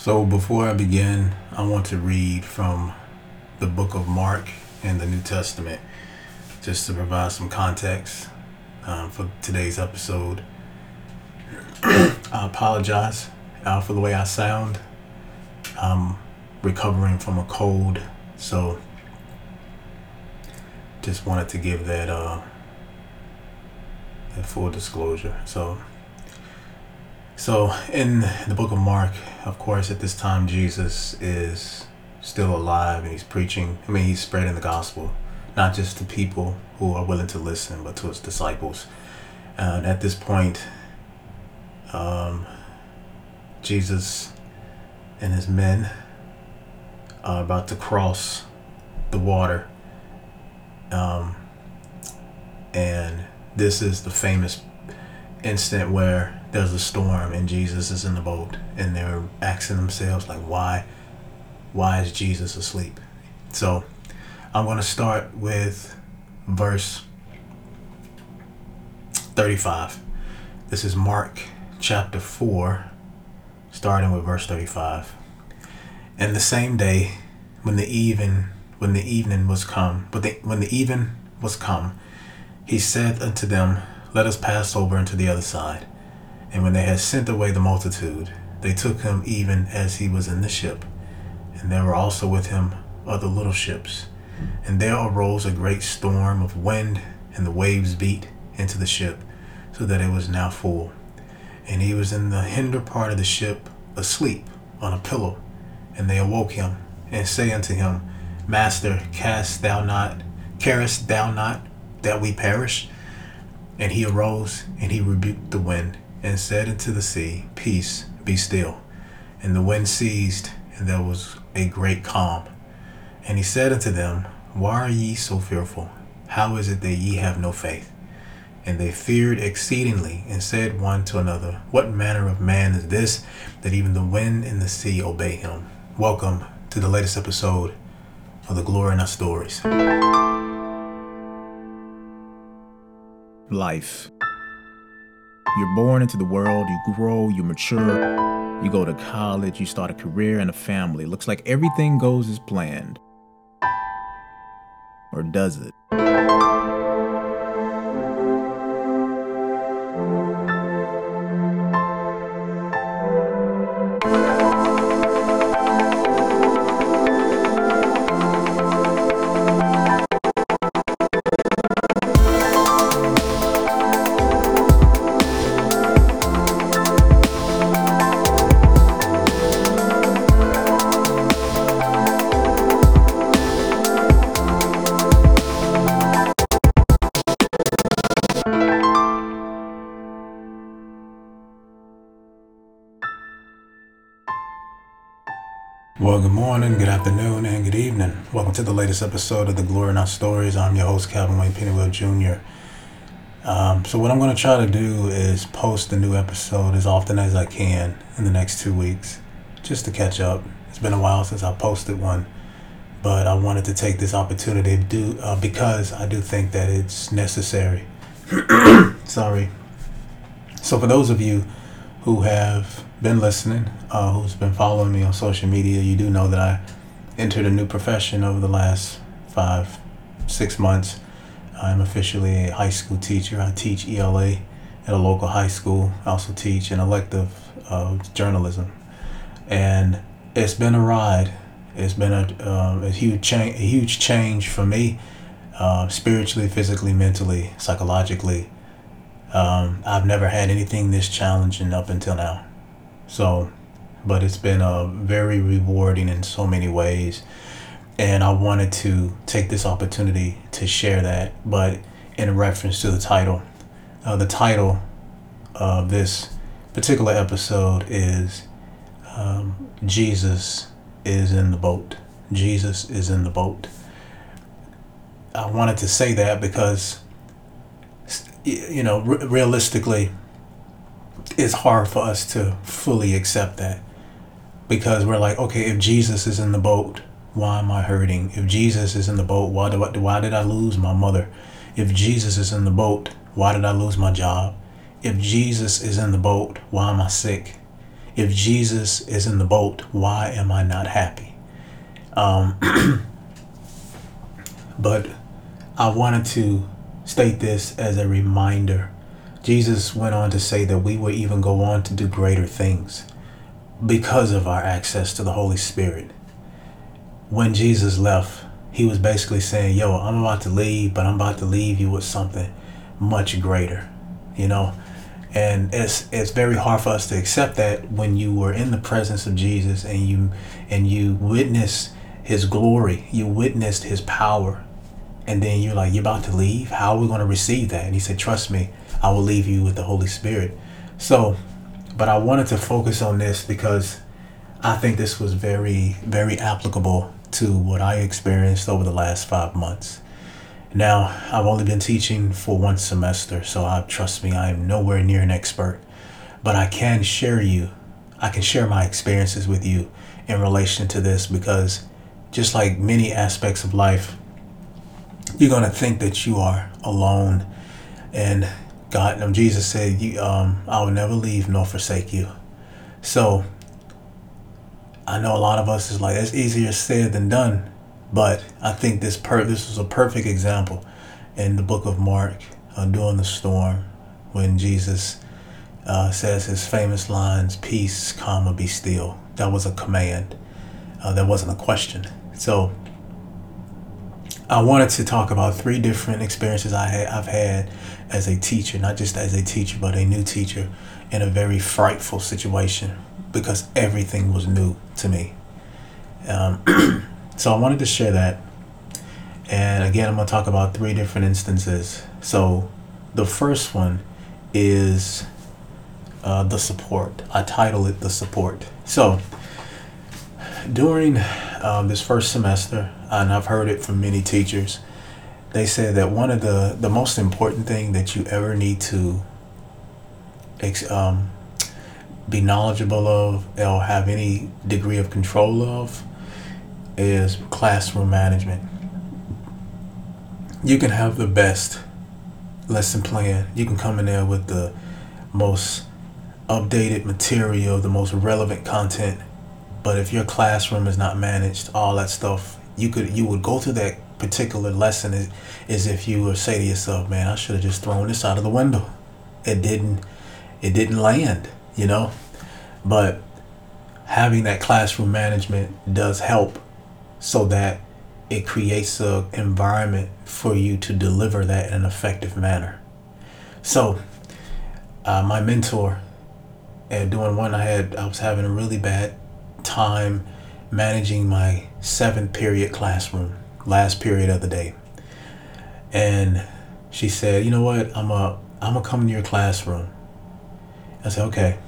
So before I begin, I want to read from the book of Mark in the New Testament, just to provide some context um, for today's episode. I apologize uh, for the way I sound. I'm recovering from a cold, so just wanted to give that uh, that full disclosure. So. So, in the book of Mark, of course, at this time, Jesus is still alive and he's preaching. I mean, he's spreading the gospel, not just to people who are willing to listen, but to his disciples. And at this point, um, Jesus and his men are about to cross the water. Um, and this is the famous instant where there's a storm and Jesus is in the boat and they're asking themselves like why why is Jesus asleep? So I'm going to start with verse 35. This is Mark chapter 4 starting with verse 35. And the same day when the even when the evening was come, but the, when the even was come, he said unto them, Let us pass over into the other side. And when they had sent away the multitude, they took him even as he was in the ship. And there were also with him other little ships. And there arose a great storm of wind, and the waves beat into the ship, so that it was now full. And he was in the hinder part of the ship, asleep on a pillow. And they awoke him, and say unto him, Master, cast thou not, carest thou not that we perish? And he arose, and he rebuked the wind and said unto the sea, Peace, be still. And the wind ceased, and there was a great calm. And he said unto them, Why are ye so fearful? How is it that ye have no faith? And they feared exceedingly, and said one to another, What manner of man is this, that even the wind and the sea obey him? Welcome to the latest episode of the Glory in Our Stories. Life. You're born into the world, you grow, you mature, you go to college, you start a career and a family. Looks like everything goes as planned. Or does it? Morning, good afternoon, and good evening. Welcome to the latest episode of the Glory in Our Stories. I'm your host, Calvin Wayne Pennywell Jr. Um, so, what I'm going to try to do is post the new episode as often as I can in the next two weeks, just to catch up. It's been a while since I posted one, but I wanted to take this opportunity to do uh, because I do think that it's necessary. Sorry. So, for those of you who have been listening, uh, who's been following me on social media, you do know that I entered a new profession over the last five, six months. I'm officially a high school teacher. I teach ELA at a local high school. I also teach an elective of journalism, and it's been a ride. It's been a, uh, a huge change, a huge change for me, uh, spiritually, physically, mentally, psychologically. Um, I've never had anything this challenging up until now. So, but it's been uh, very rewarding in so many ways. And I wanted to take this opportunity to share that, but in reference to the title. Uh, the title of this particular episode is um, Jesus is in the boat. Jesus is in the boat. I wanted to say that because, you know, realistically, it's hard for us to fully accept that because we're like, okay, if Jesus is in the boat, why am I hurting? If Jesus is in the boat, why do I, why did I lose my mother? If Jesus is in the boat, why did I lose my job? If Jesus is in the boat, why am I sick? If Jesus is in the boat, why am I not happy? Um, but I wanted to state this as a reminder. Jesus went on to say that we will even go on to do greater things because of our access to the Holy Spirit. When Jesus left, he was basically saying, Yo, I'm about to leave, but I'm about to leave you with something much greater, you know? And it's it's very hard for us to accept that when you were in the presence of Jesus and you and you witnessed his glory, you witnessed his power, and then you're like, You're about to leave? How are we going to receive that? And he said, Trust me, I will leave you with the Holy Spirit. So but I wanted to focus on this because I think this was very, very applicable to what I experienced over the last five months. Now, I've only been teaching for one semester, so I, trust me, I am nowhere near an expert. But I can share you, I can share my experiences with you in relation to this because just like many aspects of life, you're going to think that you are alone and God, um, Jesus said, "You, um, I will never leave nor forsake you." So, I know a lot of us is like it's easier said than done, but I think this per this was a perfect example in the book of Mark uh, during the storm when Jesus uh, says his famous lines, "Peace, comma, be still." That was a command. Uh, that wasn't a question. So. I wanted to talk about three different experiences I had, I've had as a teacher, not just as a teacher, but a new teacher in a very frightful situation because everything was new to me. Um, so I wanted to share that. And again, I'm going to talk about three different instances. So the first one is uh, the support. I title it The Support. So during um, this first semester, and I've heard it from many teachers, they said that one of the the most important thing that you ever need to um, be knowledgeable of or have any degree of control of is classroom management. You can have the best lesson plan. You can come in there with the most updated material, the most relevant content. But if your classroom is not managed, all that stuff, you could you would go through that particular lesson is, is if you would say to yourself, man, I should have just thrown this out of the window. It didn't it didn't land, you know? But having that classroom management does help so that it creates a environment for you to deliver that in an effective manner. So, uh, my mentor, and doing one, I had I was having a really bad time managing my seventh period classroom last period of the day. And she said, "You know what? I'm a I'm gonna come to your classroom." I said, "Okay."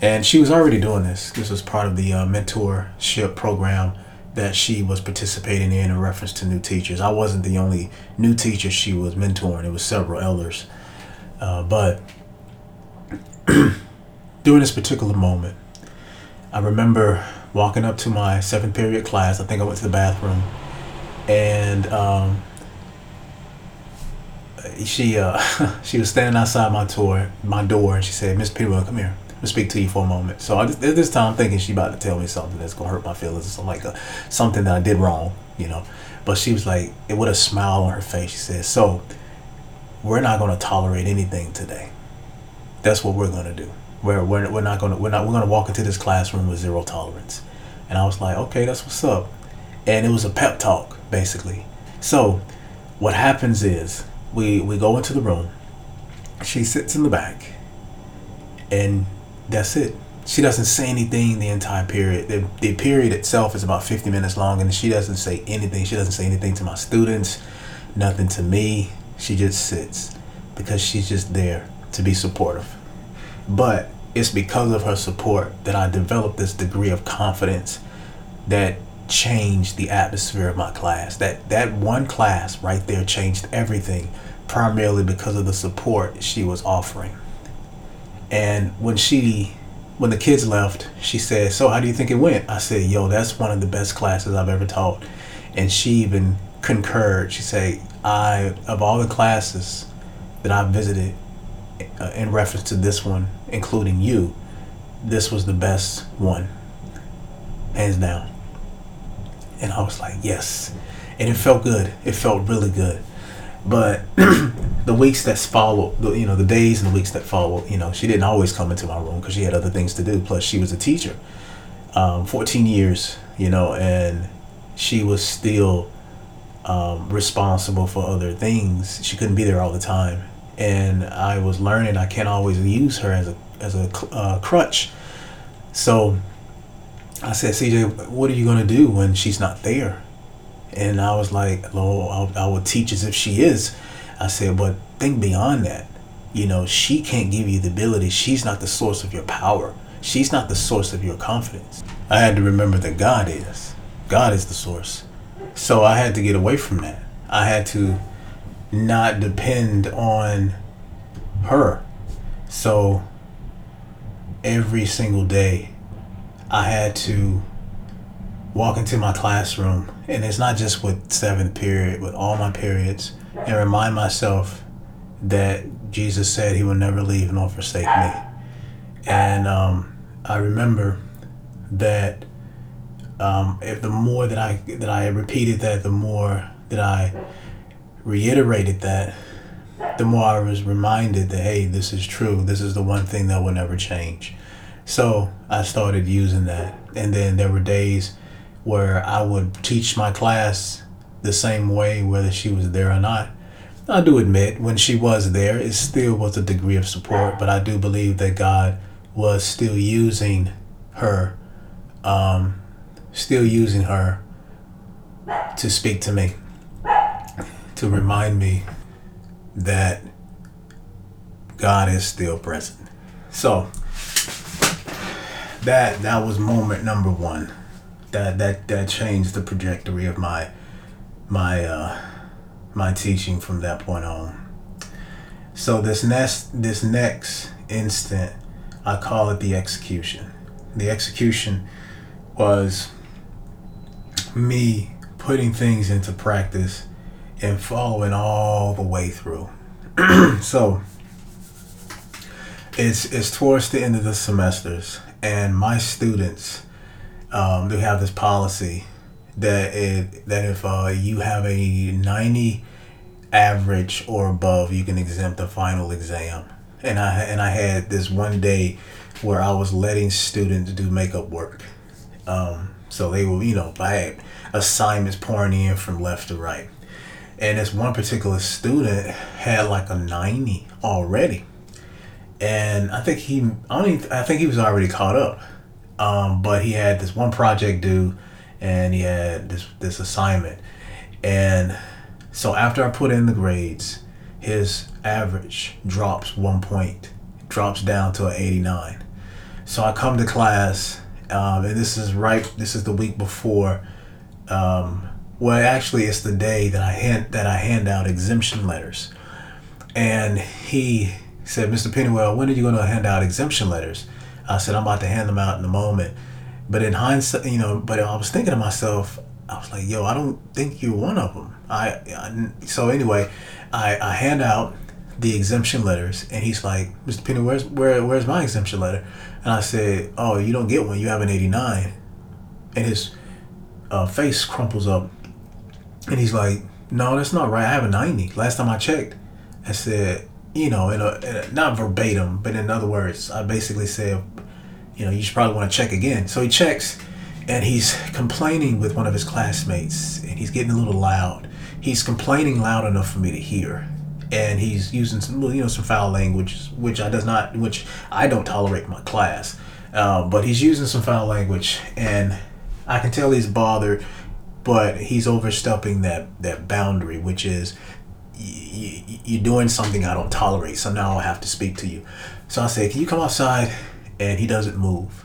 And she was already doing this. This was part of the uh, mentorship program that she was participating in in reference to new teachers. I wasn't the only new teacher she was mentoring. It was several elders. Uh, but during this particular moment, I remember walking up to my seventh period class. I think I went to the bathroom and um, she uh, she was standing outside my tour, my door, and she said, "Miss Pennywell, come here. Let me speak to you for a moment." So I, at this time, I'm thinking she about to tell me something that's gonna hurt my feelings, something like a, something that I did wrong, you know. But she was like, it with a smile on her face. She said, "So, we're not gonna tolerate anything today. That's what we're gonna do. We're we're, we're not gonna we're not we're gonna walk into this classroom with zero tolerance." And I was like, "Okay, that's what's up." And it was a pep talk basically. So, what happens is we we go into the room. She sits in the back, and that's it. She doesn't say anything the entire period. The, the period itself is about 50 minutes long, and she doesn't say anything. She doesn't say anything to my students, nothing to me. She just sits because she's just there to be supportive. But it's because of her support that I developed this degree of confidence that changed the atmosphere of my class. That that one class right there changed everything, primarily because of the support she was offering. And when she when the kids left, she said, "So how do you think it went?" I said, "Yo, that's one of the best classes I've ever taught." And she even concurred. She said, "I of all the classes that I visited uh, in reference to this one, including you, this was the best one, hands down. And I was like, yes. And it felt good. It felt really good. But the weeks that followed, the, you know, the days and the weeks that followed, you know, she didn't always come into my room because she had other things to do. Plus, she was a teacher, um, 14 years, you know, and she was still um, responsible for other things. She couldn't be there all the time, and I was learning I can't always use her as a as a uh, crutch. So I said, CJ, what are you gonna do when she's not there? And I was like, Lord, I will teach as if she is. I said, but think beyond that. You know, she can't give you the ability. She's not the source of your power. She's not the source of your confidence. I had to remember that God is. God is the source. So I had to get away from that. I had to not depend on her. So every single day, I had to walk into my classroom, and it's not just with seventh period, but all my periods, and remind myself that Jesus said He would never leave nor forsake me. And um, I remember that um, if the more that I that I repeated that, the more that I reiterated that, the more I was reminded that hey, this is true. This is the one thing that will never change. So I started using that, and then there were days where I would teach my class the same way, whether she was there or not. I do admit when she was there, it still was a degree of support, but I do believe that God was still using her um, still using her to speak to me, to remind me that God is still present. So that that was moment number one. That that that changed the trajectory of my my uh, my teaching from that point on. So this next this next instant, I call it the execution. The execution was me putting things into practice and following all the way through. so it's it's towards the end of the semesters, and my students um, they have this policy that it that if uh, you have a ninety average or above, you can exempt the final exam. And I and I had this one day where I was letting students do makeup work. Um, so they will, you know, had assignments pouring in from left to right. And this one particular student had like a 90 already. And I think he, I don't even, I think he was already caught up. Um, but he had this one project due and he had this, this assignment. And so after I put in the grades, his average drops one point, drops down to an 89. So I come to class um, and this is right. This is the week before. Um, well, actually, it's the day that I hand that I hand out exemption letters, and he said, "Mr. Pennywell, when are you going to hand out exemption letters?" I said, "I'm about to hand them out in a moment." But in hindsight, you know, but I was thinking to myself, I was like, "Yo, I don't think you're one of them." I, I so anyway, I, I hand out the exemption letters, and he's like, "Mr. Penny, where's where where's my exemption letter?" And I said, "Oh, you don't get one. You have an 89." And his uh, face crumples up, and he's like, "No, that's not right. I have a 90. Last time I checked." I said, you know, in a, in a not verbatim, but in other words, I basically said, you know, you should probably want to check again. So he checks, and he's complaining with one of his classmates, and he's getting a little loud. He's complaining loud enough for me to hear and he's using some you know some foul language, which I does not, which I don't tolerate in my class. Uh, but he's using some foul language, and I can tell he's bothered, but he's overstepping that that boundary, which is you're doing something I don't tolerate. So now I'll have to speak to you. So I say, can you come outside? And he doesn't move.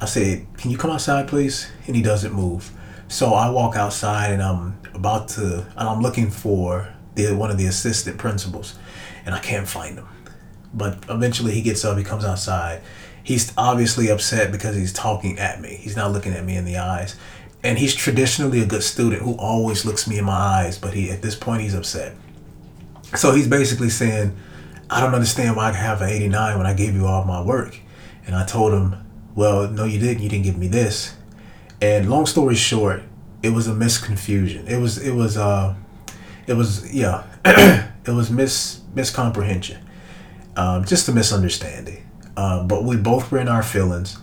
I said, can you come outside, please? And he doesn't move. So I walk outside, and I'm about to, and I'm looking for the one of the assistant principals, and I can't find him. But eventually he gets up, he comes outside. He's obviously upset because he's talking at me. He's not looking at me in the eyes. And he's traditionally a good student who always looks me in my eyes, but he at this point he's upset. So he's basically saying, I don't understand why I have an 89 when I gave you all my work. And I told him, well, no, you didn't. You didn't give me this. And long story short, it was a misconfusion. It was it was uh it was yeah it was mis miscomprehension. Um, just a misunderstanding. Um, but we both were in our feelings.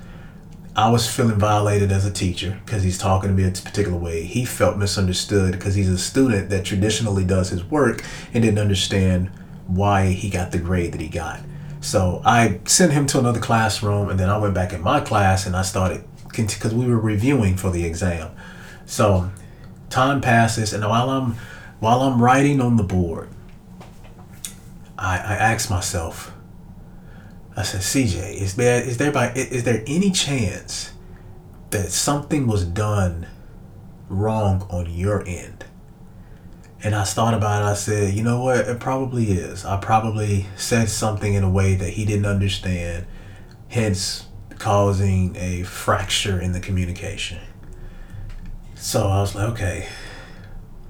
I was feeling violated as a teacher because he's talking to me a particular way. He felt misunderstood because he's a student that traditionally does his work and didn't understand why he got the grade that he got. So I sent him to another classroom and then I went back in my class and I started because we were reviewing for the exam. So time passes and while I'm while I'm writing on the board, I, I asked myself, I said, CJ, is there is there by is there any chance that something was done wrong on your end? And I thought about it. I said, you know what? It probably is. I probably said something in a way that he didn't understand, hence causing a fracture in the communication. So I was like, okay,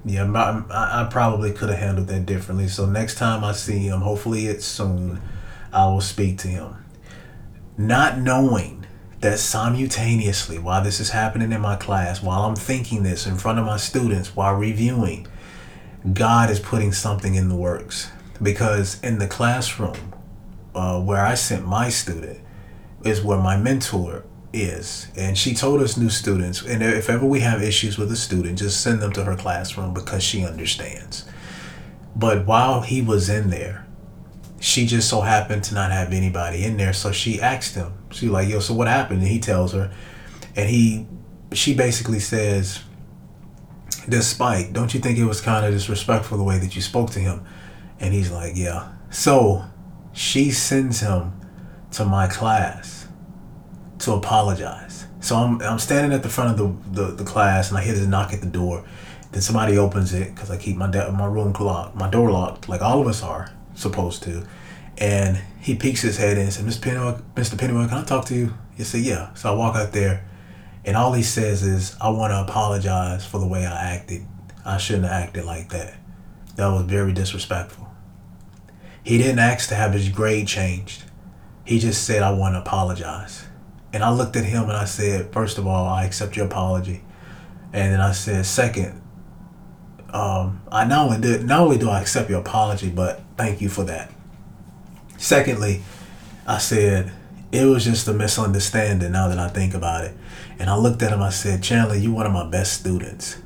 yeah, I, I probably could have handled that differently. So next time I see him, hopefully it's soon I will speak to him. Not knowing that simultaneously, while this is happening in my class, while I'm thinking this in front of my students, while reviewing, God is putting something in the works. Because in the classroom uh, where I sent my student is where my mentor is. And she told us new students, and if ever we have issues with a student, just send them to her classroom because she understands. But while he was in there, she just so happened to not have anybody in there. So she asked him, she like, yo, so what happened? And he tells her, and he, she basically says, despite, don't you think it was kind of disrespectful the way that you spoke to him? And he's like, yeah. So she sends him to my class to apologize. So I'm, I'm standing at the front of the, the, the class and I hear this knock at the door. Then somebody opens it because I keep my, de- my room locked, my door locked, like all of us are supposed to. And he peeks his head in and says, Mr. Pennywell, Mr. Pennywell, can I talk to you? He said, Yeah. So I walk out there and all he says is, I want to apologize for the way I acted. I shouldn't have acted like that. That was very disrespectful. He didn't ask to have his grade changed. He just said, I want to apologize. And I looked at him and I said, First of all, I accept your apology. And then I said, Second, um, I not only did not only do I accept your apology, but thank you for that. Secondly, I said it was just a misunderstanding. Now that I think about it, and I looked at him, I said, Chandler, you're one of my best students,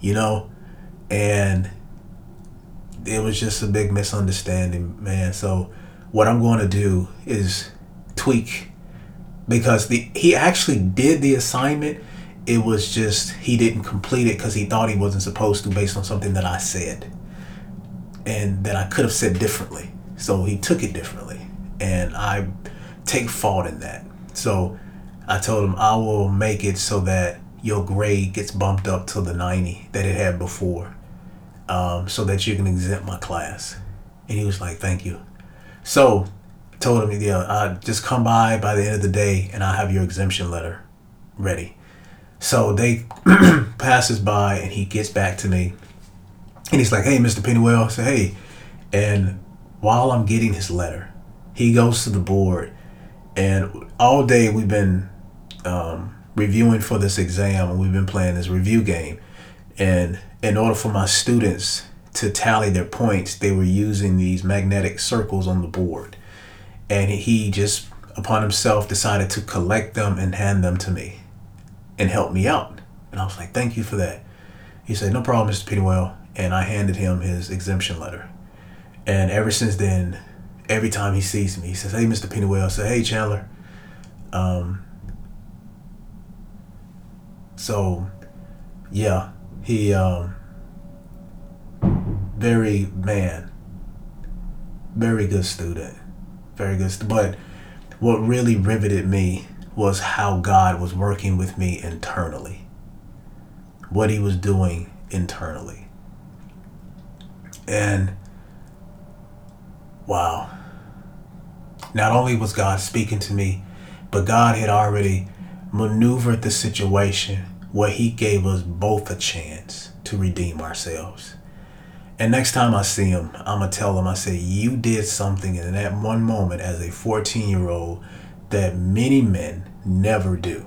you know, and it was just a big misunderstanding, man. So what I'm going to do is tweak because the he actually did the assignment it was just he didn't complete it because he thought he wasn't supposed to based on something that I said and that I could have said differently. So he took it differently. And I take fault in that. So I told him I will make it so that your grade gets bumped up to the 90 that it had before um, so that you can exempt my class. And he was like, thank you. So told him, yeah, uh, just come by by the end of the day and I'll have your exemption letter ready. So they passes by and he gets back to me and he's like, Hey, Mr. Pennywell. I say, Hey. And while I'm getting his letter, he goes to the board and all day we've been um, reviewing for this exam and we've been playing this review game. And in order for my students to tally their points, they were using these magnetic circles on the board. And he just, upon himself, decided to collect them and hand them to me and help me out. And I was like, thank you for that. He said, no problem, Mr. Pennywell. And I handed him his exemption letter. And ever since then, every time he sees me, he says, hey, Mr. Pennywell. I say, hey, Chandler. Um, so, yeah, he, um, very, man, very good student. Very good. St- but what really riveted me was how God was working with me internally, what He was doing internally. And wow, not only was God speaking to me, but God had already maneuvered the situation where He gave us both a chance to redeem ourselves. And next time I see him, I'm going to tell him, I say, You did something in that one moment as a 14 year old that many men never do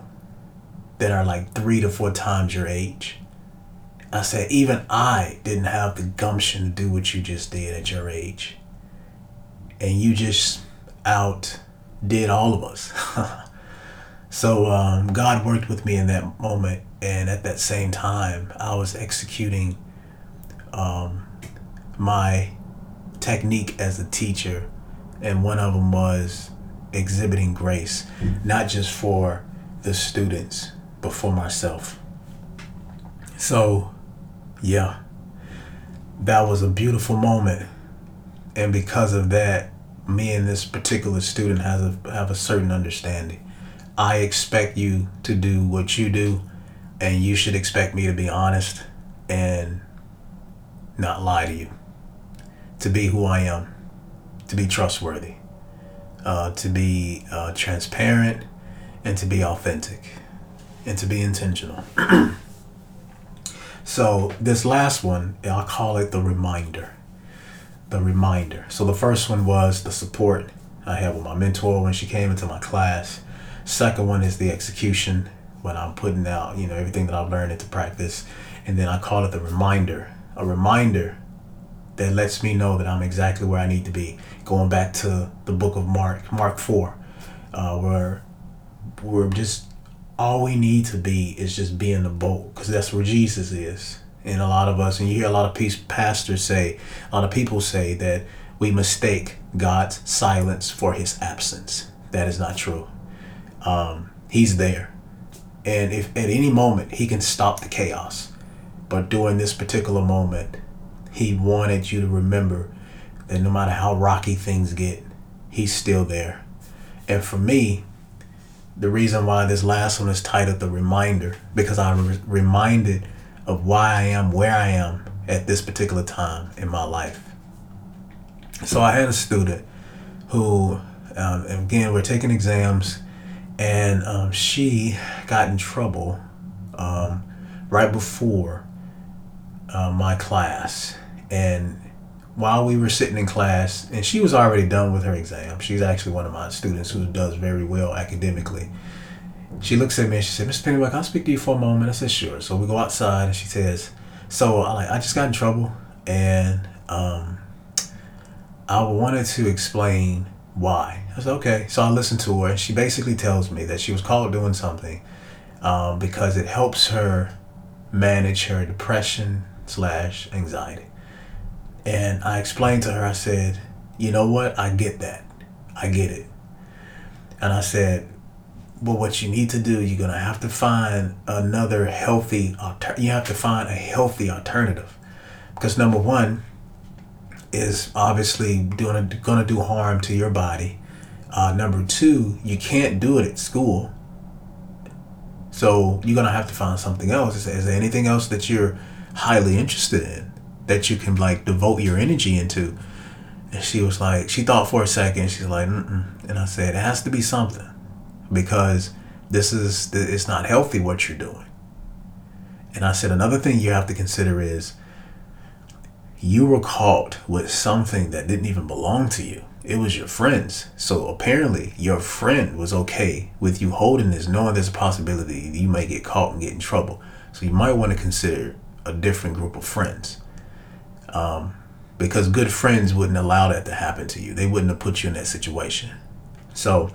that are like three to four times your age. I said, even I didn't have the gumption to do what you just did at your age. And you just out did all of us. so um, God worked with me in that moment. And at that same time, I was executing um, my technique as a teacher. And one of them was exhibiting grace, not just for the students, but for myself. So, yeah, that was a beautiful moment. And because of that, me and this particular student has a, have a certain understanding. I expect you to do what you do, and you should expect me to be honest and not lie to you, to be who I am, to be trustworthy, uh, to be uh, transparent, and to be authentic and to be intentional. so this last one, I'll call it the reminder. The reminder. So the first one was the support I had with my mentor when she came into my class. Second one is the execution when I'm putting out, you know, everything that I've learned into practice. And then I call it the reminder. A reminder that lets me know that I'm exactly where I need to be. Going back to the book of Mark, Mark 4, uh, where we're just all we need to be is just be in the boat because that's where Jesus is. And a lot of us, and you hear a lot of peace pastors say, a lot of people say that we mistake God's silence for his absence. That is not true. Um, he's there. And if at any moment he can stop the chaos, but during this particular moment, he wanted you to remember that no matter how rocky things get, he's still there. And for me, the reason why this last one is titled The Reminder, because I'm re- reminded of why I am where I am at this particular time in my life. So I had a student who, um, again, we're taking exams, and um, she got in trouble um, right before uh, my class. And while we were sitting in class, and she was already done with her exam. She's actually one of my students who does very well academically. She looks at me and she said, Mr. Pennywell, I'll speak to you for a moment? I said, sure. So we go outside and she says, so I like I just got in trouble and um, I wanted to explain why. I said, okay. So I listened to her. And she basically tells me that she was called doing something um, because it helps her manage her depression slash anxiety. And I explained to her, I said, you know what? I get that. I get it. And I said, but what you need to do, you're going to have to find another healthy, alter- you have to find a healthy alternative. Because number one is obviously doing going to do harm to your body. Uh, number two, you can't do it at school. So you're going to have to find something else. Is, is there anything else that you're highly interested in? That you can like devote your energy into. And she was like, she thought for a second. She's like, Mm-mm. and I said, it has to be something because this is it's not healthy what you're doing. And I said another thing you have to consider is you were caught with something that didn't even belong to you. It was your friends. So apparently your friend was okay with you holding this, knowing there's a possibility you may get caught and get in trouble. So you might want to consider a different group of friends um, because good friends wouldn't allow that to happen to you. They wouldn't have put you in that situation. So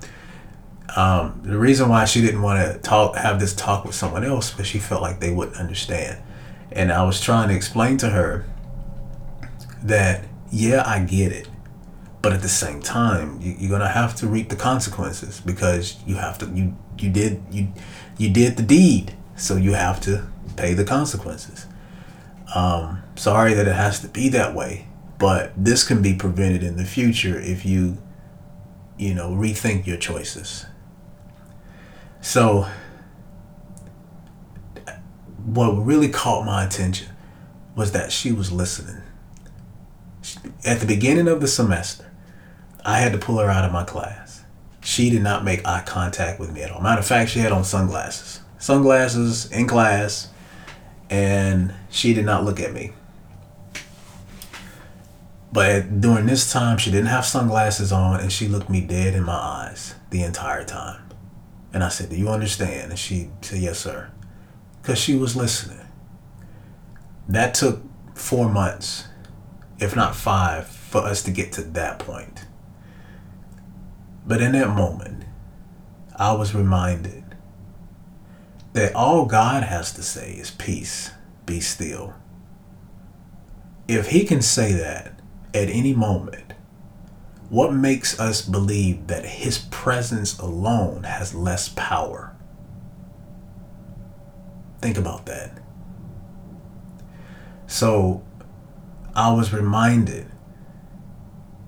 um, the reason why she didn't want to talk, have this talk with someone else, because she felt like they wouldn't understand. And I was trying to explain to her that yeah, I get it, but at the same time, you, you're gonna have to reap the consequences because you have to. You you did you you did the deed, so you have to pay the consequences. Um, sorry that it has to be that way, but this can be prevented in the future if you, you know, rethink your choices. So, what really caught my attention was that she was listening. At the beginning of the semester, I had to pull her out of my class. She did not make eye contact with me at all. Matter of fact, she had on sunglasses. Sunglasses in class, and she did not look at me. But during this time, she didn't have sunglasses on and she looked me dead in my eyes the entire time. And I said, Do you understand? And she said, Yes, sir. Because she was listening. That took four months, if not five, for us to get to that point. But in that moment, I was reminded that all God has to say is peace, be still. If He can say that at any moment, what makes us believe that His presence alone has less power? Think about that. So I was reminded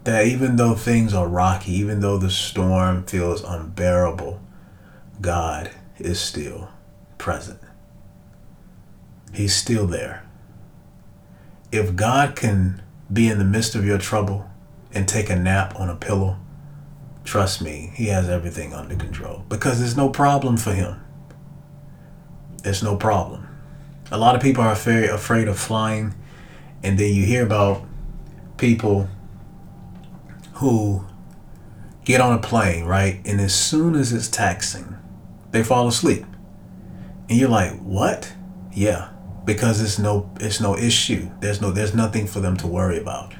that even though things are rocky, even though the storm feels unbearable, God is still present. He's still there. If God can be in the midst of your trouble and take a nap on a pillow, trust me, He has everything under control because there's no problem for Him. There's no problem. A lot of people are very afraid of flying, and then you hear about people who get on a plane, right? And as soon as it's taxing, they fall asleep. And you're like, "What?" Yeah, because it's no it's no issue. There's no there's nothing for them to worry about.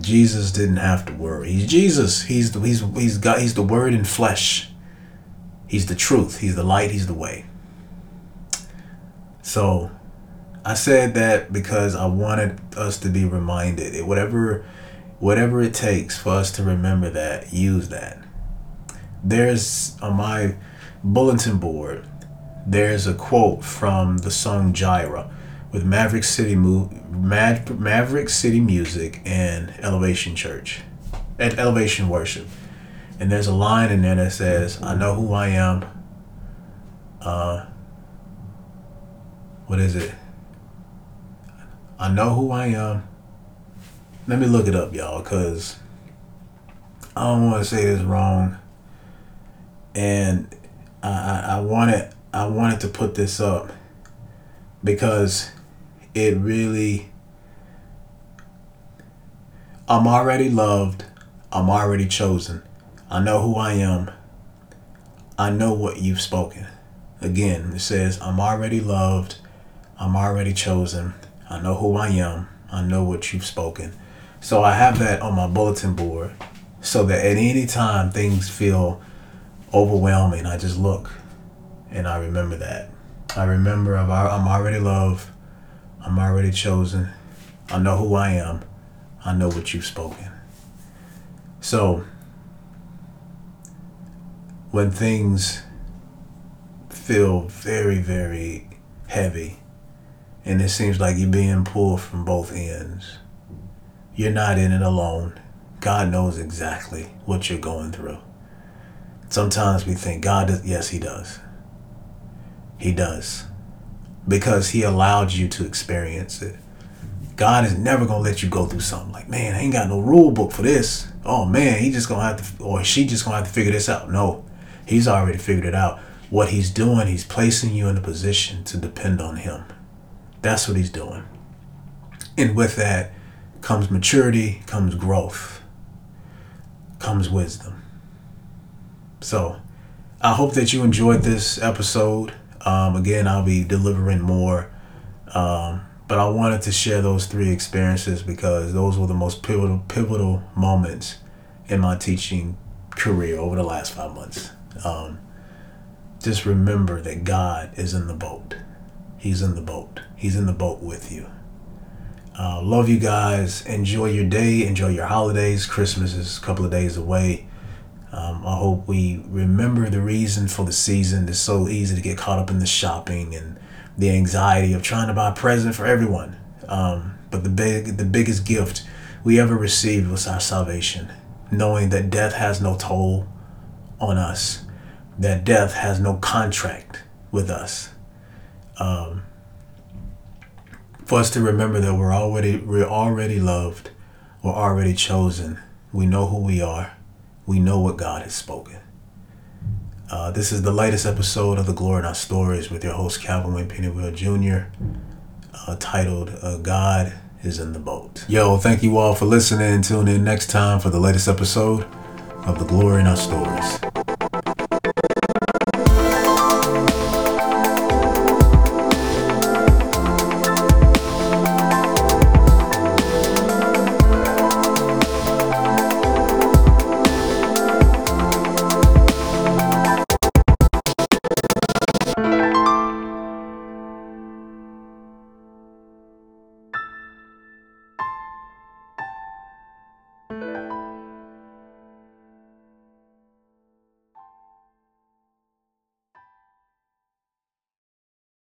Jesus didn't have to worry. He's Jesus. He's the, he's he's got he's the word in flesh. He's the truth. He's the light. He's the way. So I said that because I wanted us to be reminded. Whatever whatever it takes for us to remember that, use that. There's on my bulletin board, there's a quote from the song Jireh with Maverick City Mo- Maverick City Music and Elevation Church, at Elevation Worship. And there's a line in there that says, I know who I am. Uh, what is it? I know who I am. Let me look it up, y'all, because I don't want to say this wrong. And I, I, I wanted I wanted to put this up because it really I'm already loved. I'm already chosen. I know who I am. I know what you've spoken. Again, it says, I'm already loved. I'm already chosen. I know who I am. I know what you've spoken. So I have that on my bulletin board so that at any time things feel overwhelming, I just look and I remember that. I remember I'm already loved. I'm already chosen. I know who I am. I know what you've spoken. So, when things feel very, very heavy, and it seems like you're being pulled from both ends, you're not in it alone. God knows exactly what you're going through. Sometimes we think God does, yes, He does. He does. Because He allowed you to experience it. God is never gonna let you go through something like, man, I ain't got no rule book for this. Oh man, he just gonna have to, or she just gonna have to figure this out. No, he's already figured it out. What he's doing, he's placing you in a position to depend on him. That's what he's doing. And with that comes maturity, comes growth, comes wisdom. So I hope that you enjoyed this episode. Um, again, I'll be delivering more. Um, but I wanted to share those three experiences because those were the most pivotal pivotal moments in my teaching career over the last five months. Um, just remember that God is in the boat. He's in the boat. He's in the boat with you. Uh, love you guys. Enjoy your day. Enjoy your holidays. Christmas is a couple of days away. Um, I hope we remember the reason for the season. It's so easy to get caught up in the shopping and the anxiety of trying to buy a present for everyone. Um, but the big, the biggest gift we ever received was our salvation, knowing that death has no toll on us, that death has no contract with us. Um, for us to remember that we're already we're already loved, we're already chosen. We know who we are. We know what God has spoken. Uh, this is the latest episode of the Glory in Our Stories with your host, Calvin Wayne Pennywell Jr., uh, titled uh, God is in the Boat. Yo, thank you all for listening. Tune in next time for the latest episode of the Glory in Our Stories.